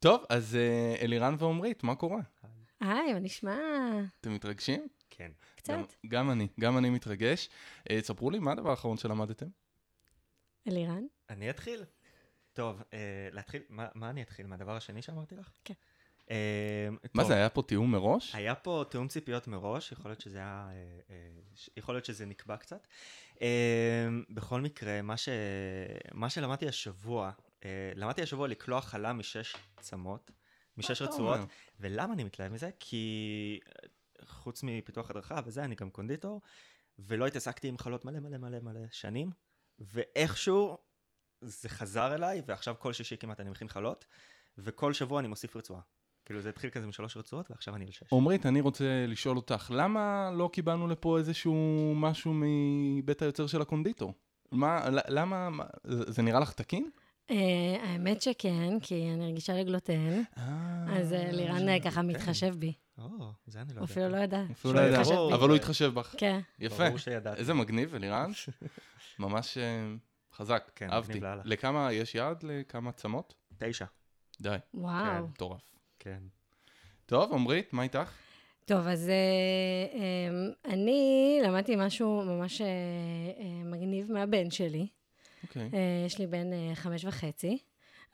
טוב, אז אה, אלירן ועומרית, מה קורה? היי, מה נשמע? אתם מתרגשים? כן. קצת. גם, גם אני, גם אני מתרגש. אה, ספרו לי, מה הדבר האחרון שלמדתם? אלירן? אני אתחיל. טוב, אה, להתחיל, מה, מה אני אתחיל? מהדבר השני שאמרתי לך? כן. מה זה, היה פה תיאום מראש? היה פה תיאום ציפיות מראש, יכול להיות שזה היה, יכול להיות שזה נקבע קצת. בכל מקרה, מה, ש, מה שלמדתי השבוע, למדתי השבוע לקלוע חלה משש צמות, משש רצועות? ולמה אני מתלהב מזה? כי אה, חוץ מפיתוח הדרכה וזה, אני גם קונדיטור, ולא התעסקתי עם חלות מלא מלא מלא מלא שנים, ואיכשהו זה חזר אליי, ועכשיו כל שישי כמעט אני מכין חלות, וכל שבוע אני מוסיף רצועה. כאילו זה התחיל כזה משלוש רצועות, ועכשיו אני על שש. עומרית, אני רוצה לשאול אותך, למה לא קיבלנו לפה איזשהו משהו מבית היוצר של הקונדיטור? מה, למה, מה- זה זה נראה לך תקין? אה, האמת שכן, כי אני רגישה לגלוטן, אז אה, לירן אה, ככה מתחשב בי. או, זה אני לא יודע. אפילו לא ידע. אפילו לא. בי. אבל הוא התחשב בך. כן. יפה. ברור שידעתי. איזה מגניב, אלירן. ממש אה, חזק, כן, אהבתי. מגניב לאללה. לכמה, יש יעד לכמה צמות? תשע. די, וואו. מטורף. כן. טוב, עמרית, מה איתך? טוב, אז אה, אה, אני למדתי משהו ממש אה, אה, מגניב מהבן שלי. אוקיי. אה, יש לי בן אה, חמש וחצי,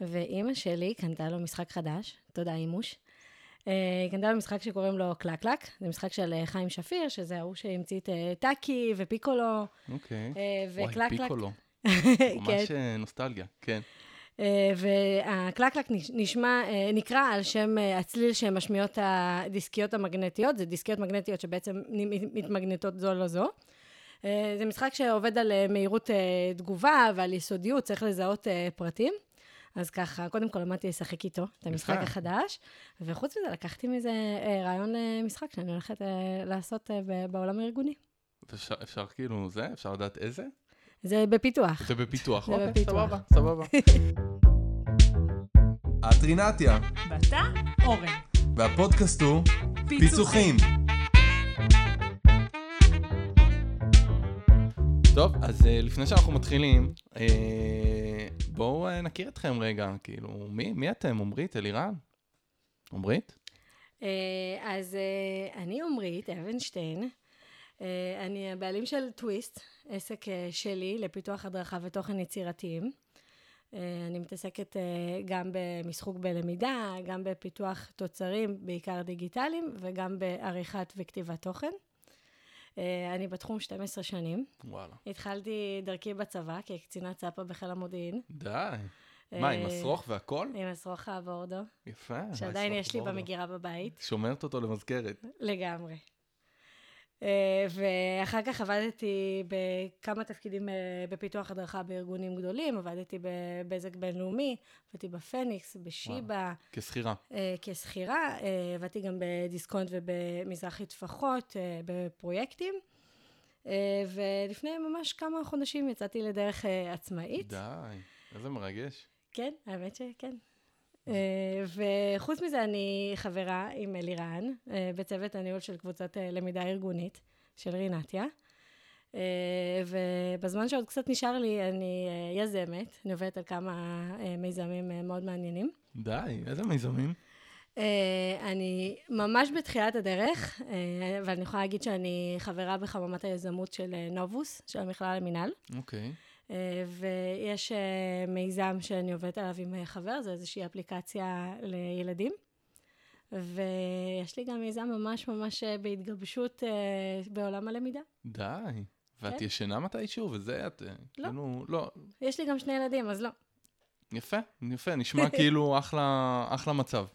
ואימא שלי קנתה לו משחק חדש, תודה אימוש. אה, היא קנתה לו משחק שקוראים לו קלקלק, זה משחק של חיים שפיר, שזה ההוא שהמציא את טאקי ופיקולו, אוקיי. אה, וואי, וקלקלק. פיקולו. כן. ממש נוסטלגיה, כן. והקלקלק נש- נשמע, נקרא על שם הצליל שהן משמיעות הדיסקיות המגנטיות, זה דיסקיות מגנטיות שבעצם מתמגנטות זו לזו. אה, זה משחק שעובד על אה, מהירות אה, תגובה ועל יסודיות, צריך לזהות אה, פרטים. אז ככה, קודם כל למדתי לשחק איתו, את המשחק. החדש, וחוץ מזה לקחתי מזה אה, רעיון אה, משחק שאני הולכת אה, לעשות אה, בעולם הארגוני. אפשר, אפשר כאילו, זה? אפשר לדעת איזה? זה בפיתוח. זה בפיתוח. אוקיי. סבבה, סבבה. אטרינתיה, ואתה, אורן. והפודקאסט הוא פיצוחים. טוב, אז אה, לפני שאנחנו מתחילים, אה, בואו אה, נכיר אתכם רגע, כאילו, מי, מי אתם? עמרית, אלירן? עמרית? אז אני עמרית אבנשטיין, אני הבעלים של טוויסט, עסק שלי לפיתוח הדרכה ותוכן יצירתיים. אני מתעסקת גם במשחוק בלמידה, גם בפיתוח תוצרים, בעיקר דיגיטליים, וגם בעריכת וכתיבת תוכן. אה, אני בתחום 12 שנים. וואלה. התחלתי דרכי בצבא כקצינת צפה בחיל המודיעין. די. מה, עם אה, השרוך והכל? עם השרוך הבורדו, יפה. שעדיין יש לי. במגירה בבית. שומרת אותו למזכרת. לגמרי. אה, ואחר כך עבדתי בכמה תפקידים אה, בפיתוח הדרכה בארגונים גדולים, עבדתי בבזק בינלאומי, עבדתי בפניקס, בשיבא, כשכירה. אה, כשכירה, עבדתי גם בדיסקונט ובמזרחי טפחות, בפרויקטים. ולפני ממש כמה חודשים יצאתי לדרך עצמאית. די, איזה מרגש. כן, האמת שכן. אה, וחוץ מזה, אני חברה עם אלירן, אה, בצוות הניהול של קבוצת אה, למידה ארגונית של רינתיה. ובזמן שעוד קצת נשאר לי, אני יזמת, אני עובדת על כמה מיזמים מאוד מעניינים. די, איזה מיזמים. אני ממש בתחילת הדרך, ואני יכולה להגיד שאני חברה בחממת היזמות של נובוס, של המכללה למינהל. אוקיי. אה, ויש אה, מיזם שאני עובדת עליו עם אה, חבר, זה איזושהי אפליקציה לילדים. ויש לי גם מיזם ממש ממש אה, בהתגבשות אה, בעולם הלמידה. די. ואת כן. ישנה מתישהו וזה, את... אה, לא. כאילו, לא. יש לי גם שני ילדים, אז לא. יפה, יפה, נשמע כאילו אחלה, אחלה מצב.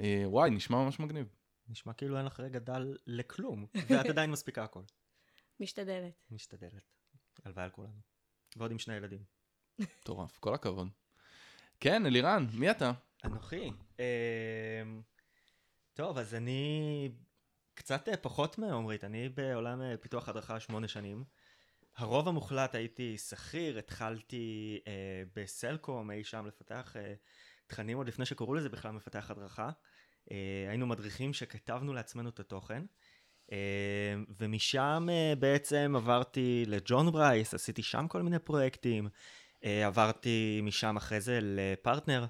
אה, וואי, נשמע ממש מגניב. נשמע כאילו אין לך רגע דל לכלום, ואת עדיין מספיקה הכל. משתדלת. משתדלת. הלוואי על כולנו. ועוד עם שני ילדים. מטורף, כל הכבוד. כן, אלירן, מי אתה? אנוכי. אמ, טוב, אז אני קצת אה, פחות מעומרית, אני בעולם אה, פיתוח הדרכה שמונה שנים. הרוב המוחלט הייתי שכיר, התחלתי אה, בסלקום אי שם לפתח אה, תכנים עוד לפני שקראו לזה בכלל מפתח הדרכה. אה, היינו מדריכים שכתבנו לעצמנו את התוכן. אה, ומשם אה, בעצם עברתי לג'ון ברייס, עשיתי שם כל מיני פרויקטים. אה, עברתי משם אחרי זה לפרטנר,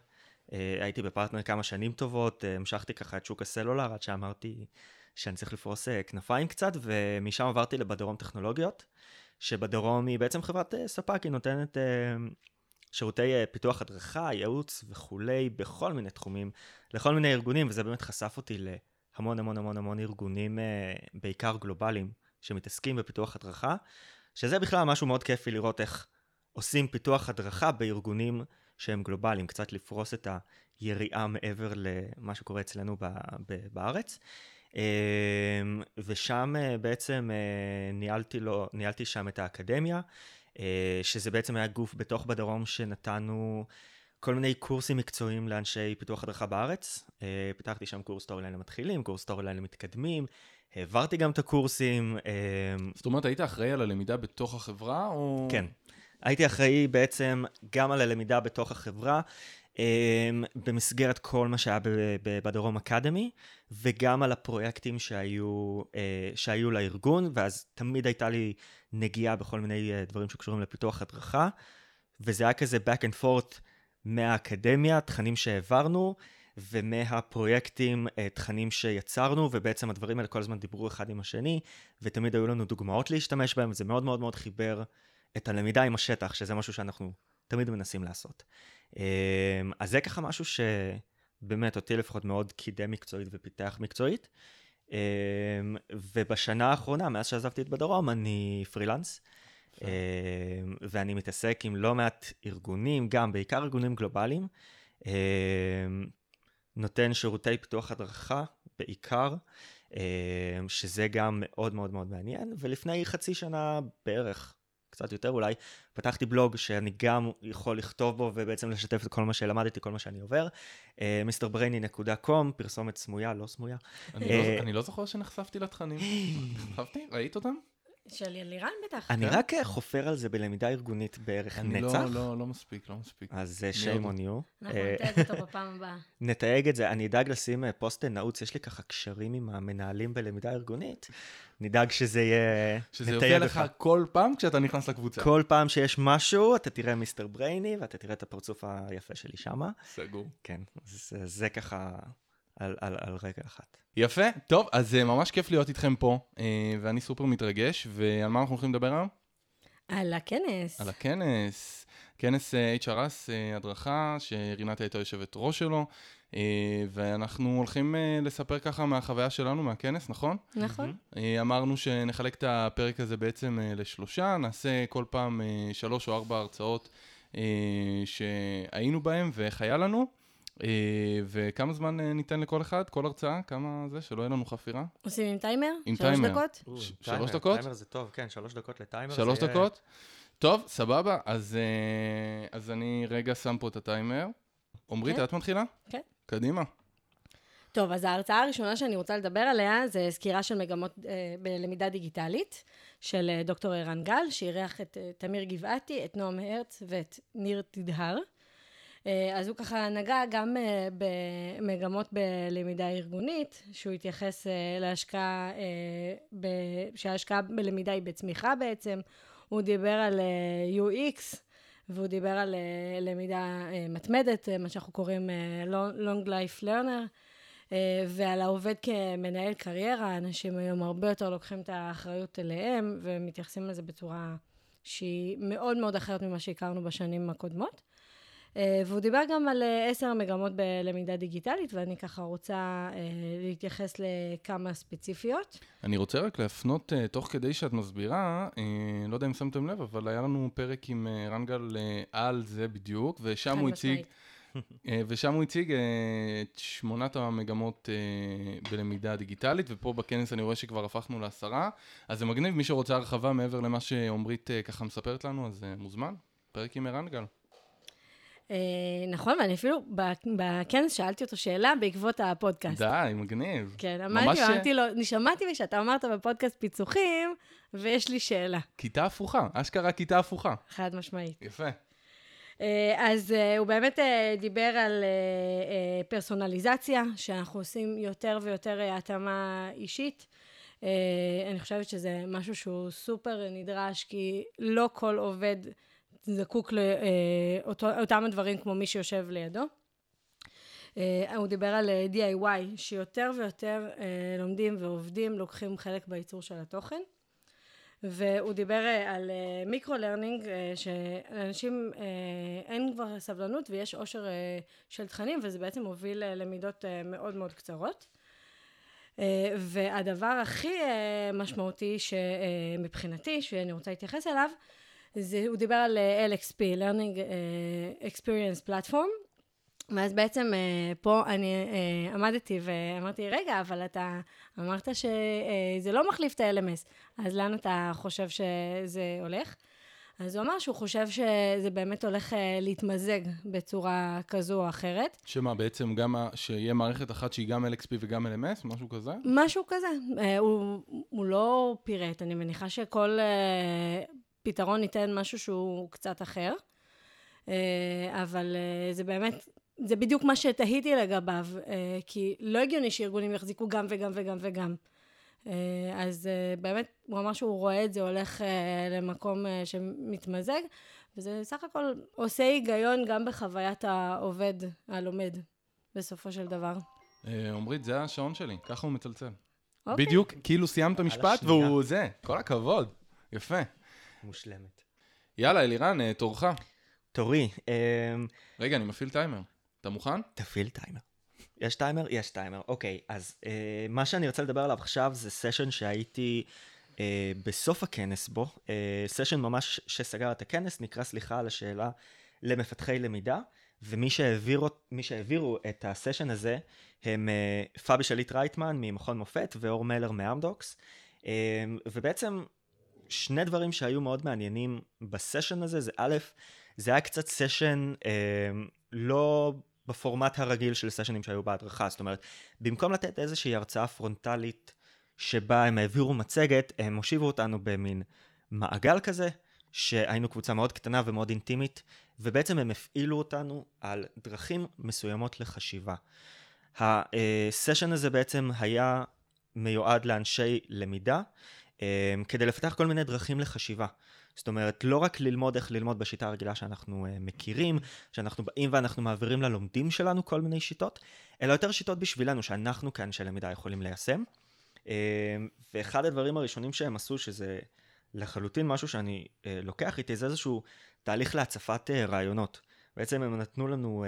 אה, הייתי בפרטנר כמה שנים טובות, המשכתי ככה את שוק הסלולר עד שאמרתי שאני צריך לפרוס כנפיים קצת, ומשם עברתי לבדרום טכנולוגיות, שבדרום היא בעצם חברת ספק, היא נותנת שירותי פיתוח הדרכה, ייעוץ וכולי, בכל מיני תחומים, לכל מיני ארגונים, וזה באמת חשף אותי להמון המון המון המון ארגונים, אה, בעיקר גלובליים, שמתעסקים בפיתוח הדרכה, שזה בכלל משהו מאוד כיפי לראות איך עושים פיתוח הדרכה בארגונים שהם גלובליים, קצת לפרוס את היריעה מעבר למה שקורה אצלנו בארץ. אמ, ושם אה, בעצם אה, ניהלתי, לו, ניהלתי שם את האקדמיה, אה, שזה בעצם היה גוף בתוך בדרום שנתנו כל מיני קורסים מקצועיים לאנשי פיתוח הדרכה בארץ. אה, פיתחתי שם קורס Storyline למתחילים, קורס Storyline למתקדמים, העברתי גם את הקורסים. אמ, זאת אומרת, היית אחראי על הלמידה בתוך החברה, או... כן. הייתי אחראי בעצם גם על הלמידה בתוך החברה, אמ, במסגרת כל מה שהיה בדרום אקדמי, וגם על הפרויקטים שהיו, אה, שהיו לארגון, ואז תמיד הייתה לי נגיעה בכל מיני אה, דברים שקשורים לפיתוח הדרכה, וזה היה כזה back and forth מהאקדמיה, תכנים שהעברנו, ומהפרויקטים, אה, תכנים שיצרנו, ובעצם הדברים האלה כל הזמן דיברו אחד עם השני, ותמיד היו לנו דוגמאות להשתמש בהם, וזה מאוד מאוד מאוד חיבר את הלמידה עם השטח, שזה משהו שאנחנו תמיד מנסים לעשות. אמ, אז זה ככה משהו שבאמת אותי לפחות מאוד קידם מקצועית ופיתח מקצועית. אמ, ובשנה האחרונה, מאז שעזבתי את בדרום, אני פרילנס. אמ, ואני מתעסק עם לא מעט ארגונים, גם בעיקר ארגונים גלובליים. אמ, נותן שירותי פיתוח הדרכה בעיקר, אמ, שזה גם מאוד מאוד מאוד מעניין. ולפני חצי שנה בערך, קצת יותר אולי, פתחתי בלוג שאני גם יכול לכתוב בו ובעצם לשתף את כל מה שלמדתי, כל מה שאני עובר. אה, mrbrainy.com, פרסומת סמויה, לא סמויה. אני אה, לא- אני לא זוכר שנחשפתי לתכנים. נחשפתי? ראית אותם? של לירן בטח. אני כן? רק אה, חופר על זה בלמידה ארגונית בערך אני לא- נצח. לא לא מספיק, לא מספיק. אז אה, shame on you. אנחנו אה, נתעד אותו בפעם הבאה. נתייג את זה, אני אדאג לשים פוסט נעוץ, יש לי ככה קשרים עם המנהלים בלמידה ארגונית, נדאג שזה יהיה... שזה נתייג יופיע לך. כל פעם כשאתה נכנס לקבוצה. כל פעם שיש משהו, אתה תראה מיסטר ברייני, ואתה תראה את הפרצוף היפה שלי שמה. סגור. כן, זה, זה ככה על, על, על רגע אחת. יפה, טוב, אז אה, ממש כיף להיות איתכם פה, אה, ואני סופר מתרגש, ועל מה אנחנו הולכים לדבר היום? על הכנס. על הכנס, כנס אה, HRS הדרכה, שרינת הייתה יושבת ראש שלו, ואנחנו הולכים לספר ככה מהחוויה שלנו מהכנס, נכון? נכון. אה, אמרנו שנחלק את הפרק הזה בעצם לשלושה, נעשה כל פעם שלוש או ארבע הרצאות שהיינו בהן ואיך היה לנו, וכמה זמן אה, ניתן לכל אחד, כל הרצאה, כמה זה, שלא יהיה לנו חפירה? עושים עם טיימר? עם שלוש טיימר. דקות? ש- שלוש דקות? טיימר זה טוב, כן, שלוש דקות לטיימר. שלוש זה יהיה- דקות? טוב, סבבה, אז, אה, אז אני רגע שם פה את הטיימר. עמרית, כן. את מתחילה? כן. קדימה. טוב, אז ההרצאה הראשונה שאני רוצה לדבר עליה זה סקירה של מגמות אה, בלמידה דיגיטלית של אה, דוקטור ערן גל, שאירח את אה, תמיר גבעתי, את נועם הרץ ואת ניר תדהר. אה, אז הוא ככה נגע גם אה, במגמות בלמידה ארגונית, שהוא התייחס אה, להשקעה, שההשקעה בלמידה היא בצמיחה בעצם. הוא דיבר על UX, והוא דיבר על למידה מתמדת, מה שאנחנו קוראים long- life learner, ועל העובד כמנהל קריירה, אנשים היום הרבה יותר לוקחים את האחריות אליהם, ומתייחסים לזה בצורה שהיא מאוד מאוד אחרת ממה שהכרנו בשנים הקודמות. אה, והוא דיבר גם על אה, עשר מגמות בלמידה דיגיטלית, ואני ככה רוצה אה, להתייחס לכמה ספציפיות. אני רוצה רק להפנות, תוך כדי שאת מסבירה, לא יודע אם שמתם לב, אבל היה לנו פרק עם רנגל על זה בדיוק, ושם הוא הציג, ושם הוא הציג את שמונת המגמות בלמידה דיגיטלית, ופה בכנס אני רואה שכבר הפכנו לעשרה, אז זה מגניב, מי שרוצה הרחבה מעבר למה שעמרית אה, ככה מספרת לנו, אז מוזמן, פרק עם רנגל. אה, נכון, ואני אפילו בכנס שאלתי אותו שאלה בעקבות הפודקאסט. די, מגניב. כן, אמרתי, אה, אמרתי לו, אני שמעתי שאתה אמרת בפודקאסט פיצוחים, ויש לי שאלה, כיתה הפוכה, אשכרה כיתה הפוכה. חד משמעית. יפה. אה, אז אה, הוא באמת אה, דיבר על אה, אה, פרסונליזציה, שאנחנו עושים יותר ויותר אה, התאמה אישית. אה, אני חושבת שזה משהו שהוא סופר נדרש, כי לא כל עובד זקוק לאותם הדברים כמו מי שיושב לידו. אה, הוא דיבר על אה, DIY, שיותר ויותר אה, לומדים ועובדים לוקחים חלק בייצור של התוכן. והוא דיבר אה, על micro-learning, אה, שאנשים אה, אין כבר סבלנות ויש עושר אה, של תכנים, וזה בעצם מוביל ללמידות אה, מאוד מאוד קצרות. אה, והדבר הכי אה, משמעותי שמבחינתי, שאני רוצה להתייחס אליו, זה, הוא דיבר על אה, LXP, Learning אה, Experience Platform, ואז בעצם אה, פה אני עמדתי ואמרתי, רגע, אבל אתה אמרת שזה לא מחליף את ה-LMS, אז לאן אתה חושב שזה הולך? אז הוא אמר שהוא חושב שזה באמת הולך להתמזג בצורה כזו או אחרת. שמה, בעצם גם, שיהיה מערכת אחת שהיא גם LXP וגם LMS, משהו כזה? משהו כזה. הוא, הוא לא פירט, אני מניחה שכל פתרון ייתן משהו שהוא קצת אחר. אבל זה באמת זה בדיוק מה שתהיתי לגביו, אה, כי לא הגיוני שארגונים יחזיקו גם וגם וגם וגם. אה, אז אה, באמת, הוא אמר שהוא רואה את זה הולך למקום שמתמזג, וזה סך הכל עושה היגיון גם בחוויית העובד הלומד, בסופו של דבר. עמרית, זה השעון שלי, ככה הוא מצלצל. אוקיי. בדיוק, כאילו סיימת משפט והוא זה, כל הכבוד, יפה. מושלמת. יאללה, אלירן, תורך. תורי. רגע, אני מפעיל טיימר. אתה מוכן? תפעיל טיימר. יש טיימר? יש טיימר. אוקיי, אז אה, מה שאני רוצה לדבר עליו עכשיו זה סשן שהייתי אה, בסוף הכנס בו. אה, סשן ממש שסגר את הכנס, נקרא סליחה על השאלה למפתחי למידה, ומי שהעביר, שהעבירו את הסשן הזה הם אה, פאבי שליט רייטמן ממכון מופת ואור מלר מאמדוקס. אה, ובעצם שני דברים שהיו מאוד מעניינים בסשן הזה זה א', זה היה קצת סשן אה, לא בפורמט הרגיל של סשנים שהיו בהדרכה. זאת אומרת, במקום לתת איזושהי הרצאה פרונטלית שבה הם העבירו מצגת, הם הושיבו אותנו במין מעגל כזה, שהיינו קבוצה מאוד קטנה ומאוד אינטימית, ובעצם הם הפעילו אותנו על דרכים מסוימות לחשיבה. הסשן הזה בעצם היה מיועד לאנשי למידה, אה, כדי לפתח כל מיני דרכים לחשיבה. זאת אומרת, לא רק ללמוד איך ללמוד בשיטה הרגילה שאנחנו uh, מכירים, שאנחנו באים ואנחנו מעבירים ללומדים שלנו כל מיני שיטות, אלא יותר שיטות בשבילנו, שאנחנו כאנשי למידה יכולים ליישם. Uh, ואחד הדברים הראשונים שהם עשו, שזה לחלוטין משהו שאני uh, לוקח איתי, זה איזשהו תהליך להצפת uh, רעיונות. בעצם הם נתנו לנו,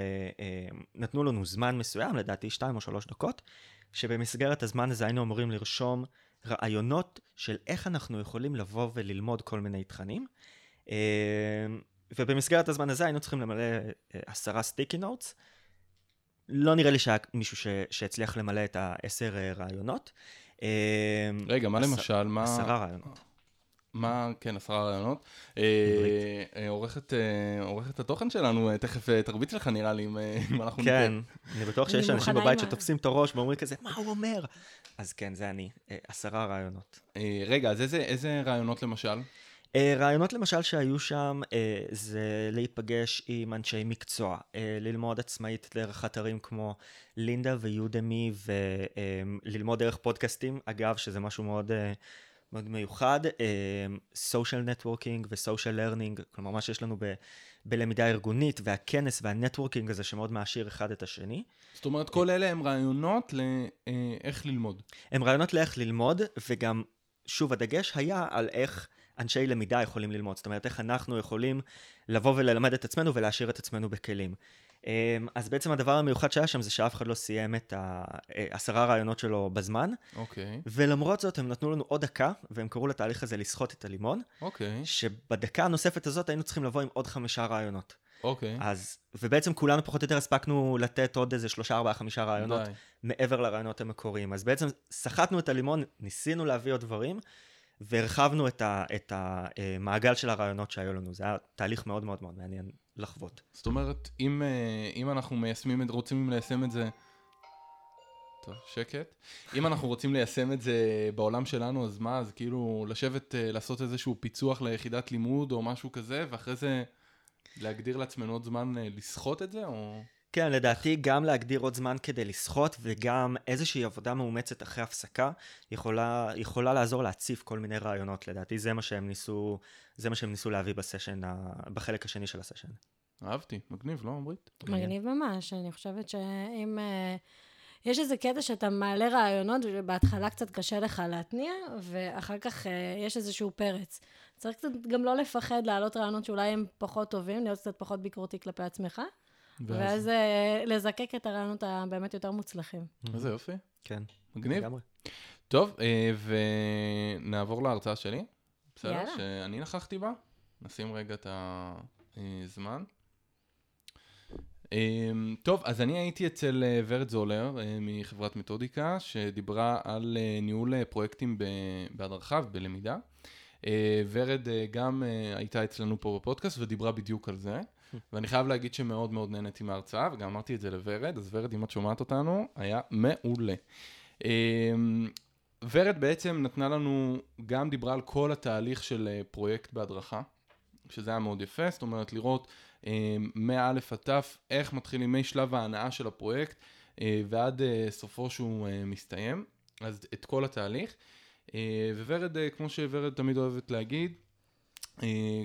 נתנו לנו זמן מסוים, לדעתי שתיים או שלוש דקות, שבמסגרת הזמן הזה היינו אמורים לרשום רעיונות של איך אנחנו יכולים לבוא וללמוד כל מיני תכנים. אה, ובמסגרת הזמן הזה היינו צריכים למלא אה, עשרה סטיקי נוטס. לא נראה לי שהיה מישהו ש... שהצליח למלא את העשר אה, רעיונות. רגע, מה עשר... למשל? מה... עשרה רעיונות. מה, כן, עשרה רעיונות. עורכת, עורכת התוכן שלנו, תכף תרביץ לך נראה לי, אם אנחנו... כן, אני בטוח שיש אנשים בבית שתופסים את הראש ואומרים כזה, מה הוא אומר? אז כן, זה אני. אה, עשרה רעיונות. אה, רגע, אז איזה, איזה רעיונות למשל? אה, רעיונות למשל שהיו שם זה להיפגש עם אנשי מקצוע, ללמוד עצמאית דרך אתרים כמו לינדה ויודמי וללמוד דרך פודקאסטים, אגב, שזה משהו מאוד, מאוד מיוחד, social networking ו social learning, כלומר מה שיש לנו ב... בלמידה ארגונית, והכנס וה networking הזה שמאוד מעשיר אחד את השני. זאת אומרת, כל אלה הם רעיונות לאיך ללמוד. הם רעיונות לאיך ללמוד, וגם, שוב, הדגש היה על איך אנשי למידה יכולים ללמוד. זאת אומרת, איך אנחנו יכולים לבוא וללמד את עצמנו ולהעשיר את עצמנו בכלים. אמ, אז בעצם הדבר המיוחד שהיה שם זה שאף אחד לא סיים את העשרה רעיונות שלו בזמן. אוקיי. Okay. ולמרות זאת הם נתנו לנו עוד דקה, והם קראו לתהליך הזה לסחוט את הלימון. אוקיי. Okay. שבדקה הנוספת הזאת היינו צריכים לבוא עם עוד חמישה רעיונות. אוקיי. Okay. אז, ובעצם כולנו פחות או יותר הספקנו לתת עוד איזה שלושה, ארבעה, חמישה רעיונות. די. מעבר לרעיונות המקוריים. אז בעצם סחטנו את הלימון, ניסינו להביא עוד דברים. והרחבנו את, ה, את המעגל של הרעיונות שהיו לנו. זה היה תהליך מאוד מאוד מאוד מעניין לחוות. זאת אומרת, אם, אה, אם אנחנו מיישמים, את, רוצים ליישם את זה... טוב, שקט. אם אנחנו רוצים ליישם את זה בעולם שלנו, אז מה, אז כאילו לשבת, אה, לעשות איזשהו פיצוח ליחידת לימוד או משהו כזה, ואחרי זה להגדיר לעצמנו עוד זמן אה, לסחוט את זה, או... כן, לדעתי גם להגדיר עוד זמן כדי לסחוט, וגם איזושהי עבודה מאומצת אחרי הפסקה יכולה, יכולה לעזור להציף כל מיני רעיונות, לדעתי זה מה שהם ניסו, זה מה שהם ניסו להביא בסשן, בחלק השני של הסשן. אהבתי, מגניב, לא עמרית? מגניב ממש, אני חושבת שאם... אה, יש איזה קטע שאתה מעלה רעיונות, ובהתחלה קצת קשה לך להתניע, ואחר כך אה, יש איזשהו פרץ. צריך קצת גם לא לפחד להעלות רעיונות שאולי הם פחות טובים, להיות קצת פחות ביקורתי כלפי עצמך, ואז אה, לזקק את הרעיונות הבאמת יותר מוצלחים. איזה יופי, כן. מגניב. טוב, אה, ונעבור להרצאה שלי, בסדר? יאללה. שאני נכחתי בה. נשים רגע את הזמן. אמ, טוב, אז אני הייתי אצל אה, ורד זולר מחברת מתודיקה, שדיברה על ניהול פרויקטים בהדרכה ובלמידה. ורד גם הייתה אצלנו פה בפודקאסט ודיברה בדיוק על זה. ואני חייב להגיד שמאוד מאוד נהניתי מההרצאה, וגם אמרתי את זה לוורד, אז ורד, אם את שומעת אותנו, היה מעולה. אמ, ורד בעצם נתנה לנו, גם דיברה על כל התהליך של אה, פרויקט בהדרכה, שזה היה מאוד יפה, זאת אומרת לראות אה, מא' עד ת', איך מתחילים משלב ההנאה של הפרויקט אה, ועד סופו שהוא מסתיים, אז את כל התהליך. וורד, כמו שוורד תמיד אוהבת להגיד,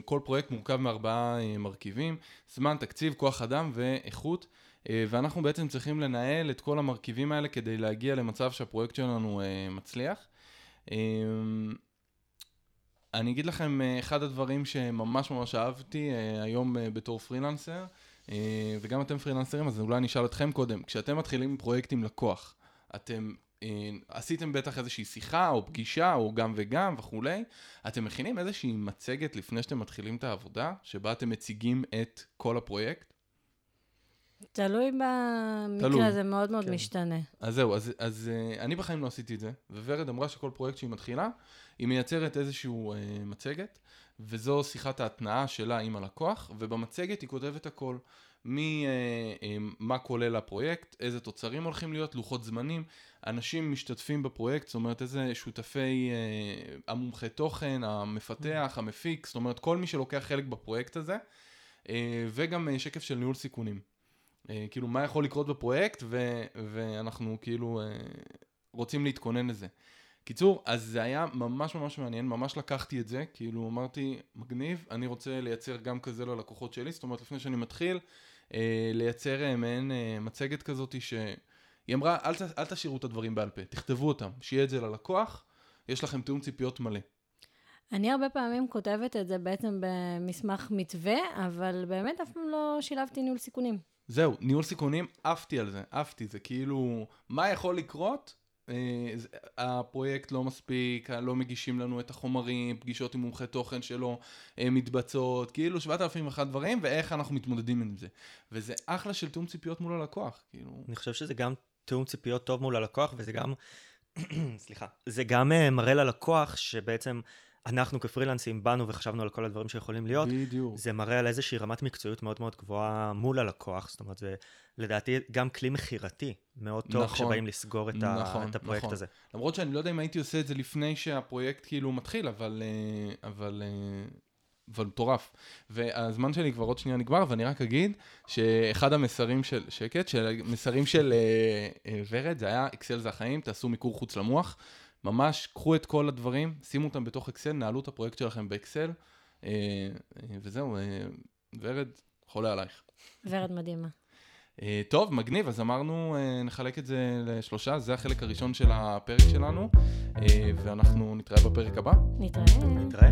כל פרויקט מורכב מארבעה אה, מרכיבים, זמן, תקציב, כוח אדם ואיכות, אה, ואנחנו בעצם צריכים לנהל את כל המרכיבים האלה כדי להגיע למצב שהפרויקט שלנו אה, מצליח. אה, אני אגיד לכם, אה, אחד הדברים שממש ממש אהבתי אה, היום אה, בתור פרילנסר, אה, וגם אתם פרילנסרים, אז אולי אני אשאל אתכם קודם, כשאתם מתחילים עם פרויקט עם לקוח, אתם אה, עשיתם בטח איזושהי שיחה או פגישה או גם וגם וכולי, אתם מכינים איזושהי מצגת לפני שאתם מתחילים את העבודה, שבה אתם מציגים את כל הפרויקט? תלוי תלוי. במקרה, זה מאוד מאוד כן. משתנה. אז זהו, אז, אז uh, אני בחיים לא עשיתי את זה, וורד אמרה שכל פרויקט שהיא מתחילה, היא מייצרת איזשהו uh, מצגת, וזו שיחת ההתנעה שלה עם הלקוח, ובמצגת היא כותבת הכל, מי, uh, uh, מה כולל הפרויקט, איזה תוצרים הולכים להיות, לוחות זמנים, אנשים משתתפים בפרויקט, זאת אומרת איזה שותפי, uh, המומחה תוכן, המפתח, המפיק, זאת אומרת כל מי שלוקח חלק בפרויקט הזה, וגם שקף של ניהול סיכונים. אה, כאילו, מה יכול לקרות בפרויקט, ו- ואנחנו כאילו אה, רוצים להתכונן לזה. קיצור, אז זה היה ממש ממש מעניין, ממש לקחתי את זה, כאילו אמרתי, מגניב, אני רוצה לייצר גם כזה ללקוחות שלי, זאת אומרת, לפני שאני מתחיל, אה, לייצר אה, מעין אה, מצגת כזאת שהיא אמרה, אל, ת, אל תשאירו את הדברים בעל פה, תכתבו אותם, שיהיה את זה ללקוח, יש לכם תיאום ציפיות מלא. אני הרבה פעמים כותבת את זה בעצם במסמך מתווה, אבל באמת אף פעם לא שילבתי ניהול סיכונים. זהו, ניהול סיכונים, עפתי על זה, עפתי, זה כאילו, מה יכול לקרות? אה, הפרויקט לא מספיק, לא מגישים לנו את החומרים, פגישות עם מומחי תוכן שלא אה, מתבצעות, כאילו 7,001 דברים, ואיך אנחנו מתמודדים עם זה. וזה אחלה של תיאום ציפיות מול הלקוח, כאילו, אני חושב שזה גם תיאום ציפיות טוב מול הלקוח, וזה גם, סליחה, זה גם אה, מראה ללקוח שבעצם אנחנו כפרילנסים באנו וחשבנו על כל הדברים שיכולים להיות. בדיוק. זה מראה על איזושהי רמת מקצועיות מאוד מאוד גבוהה מול הלקוח, זאת אומרת, זה לדעתי גם כלי מכירתי מאוד טוב נכון. כשבאים לסגור את, ה- נכון, את הפרויקט נכון. הזה. למרות שאני לא יודע אם הייתי עושה את זה לפני שהפרויקט כאילו מתחיל, אבל... אה, אבל... אה, אבל מטורף. והזמן שלי כבר עוד שנייה נגמר, ואני רק אגיד שאחד המסרים של, שקט, של המסרים של אה, אה, ורד, זה היה אקסל זה החיים, תעשו מיקור חוץ למוח. ממש קחו את כל הדברים, שימו אותם בתוך אקסל, נעלו את הפרויקט שלכם באקסל, אה, אה, וזהו, אה, ורד, חולה עלייך. ורד מדהימה. טוב, מגניב, אז אמרנו נחלק את זה לשלושה, זה החלק הראשון של הפרק שלנו, ואנחנו נתראה בפרק הבא. נתראה. נתראה.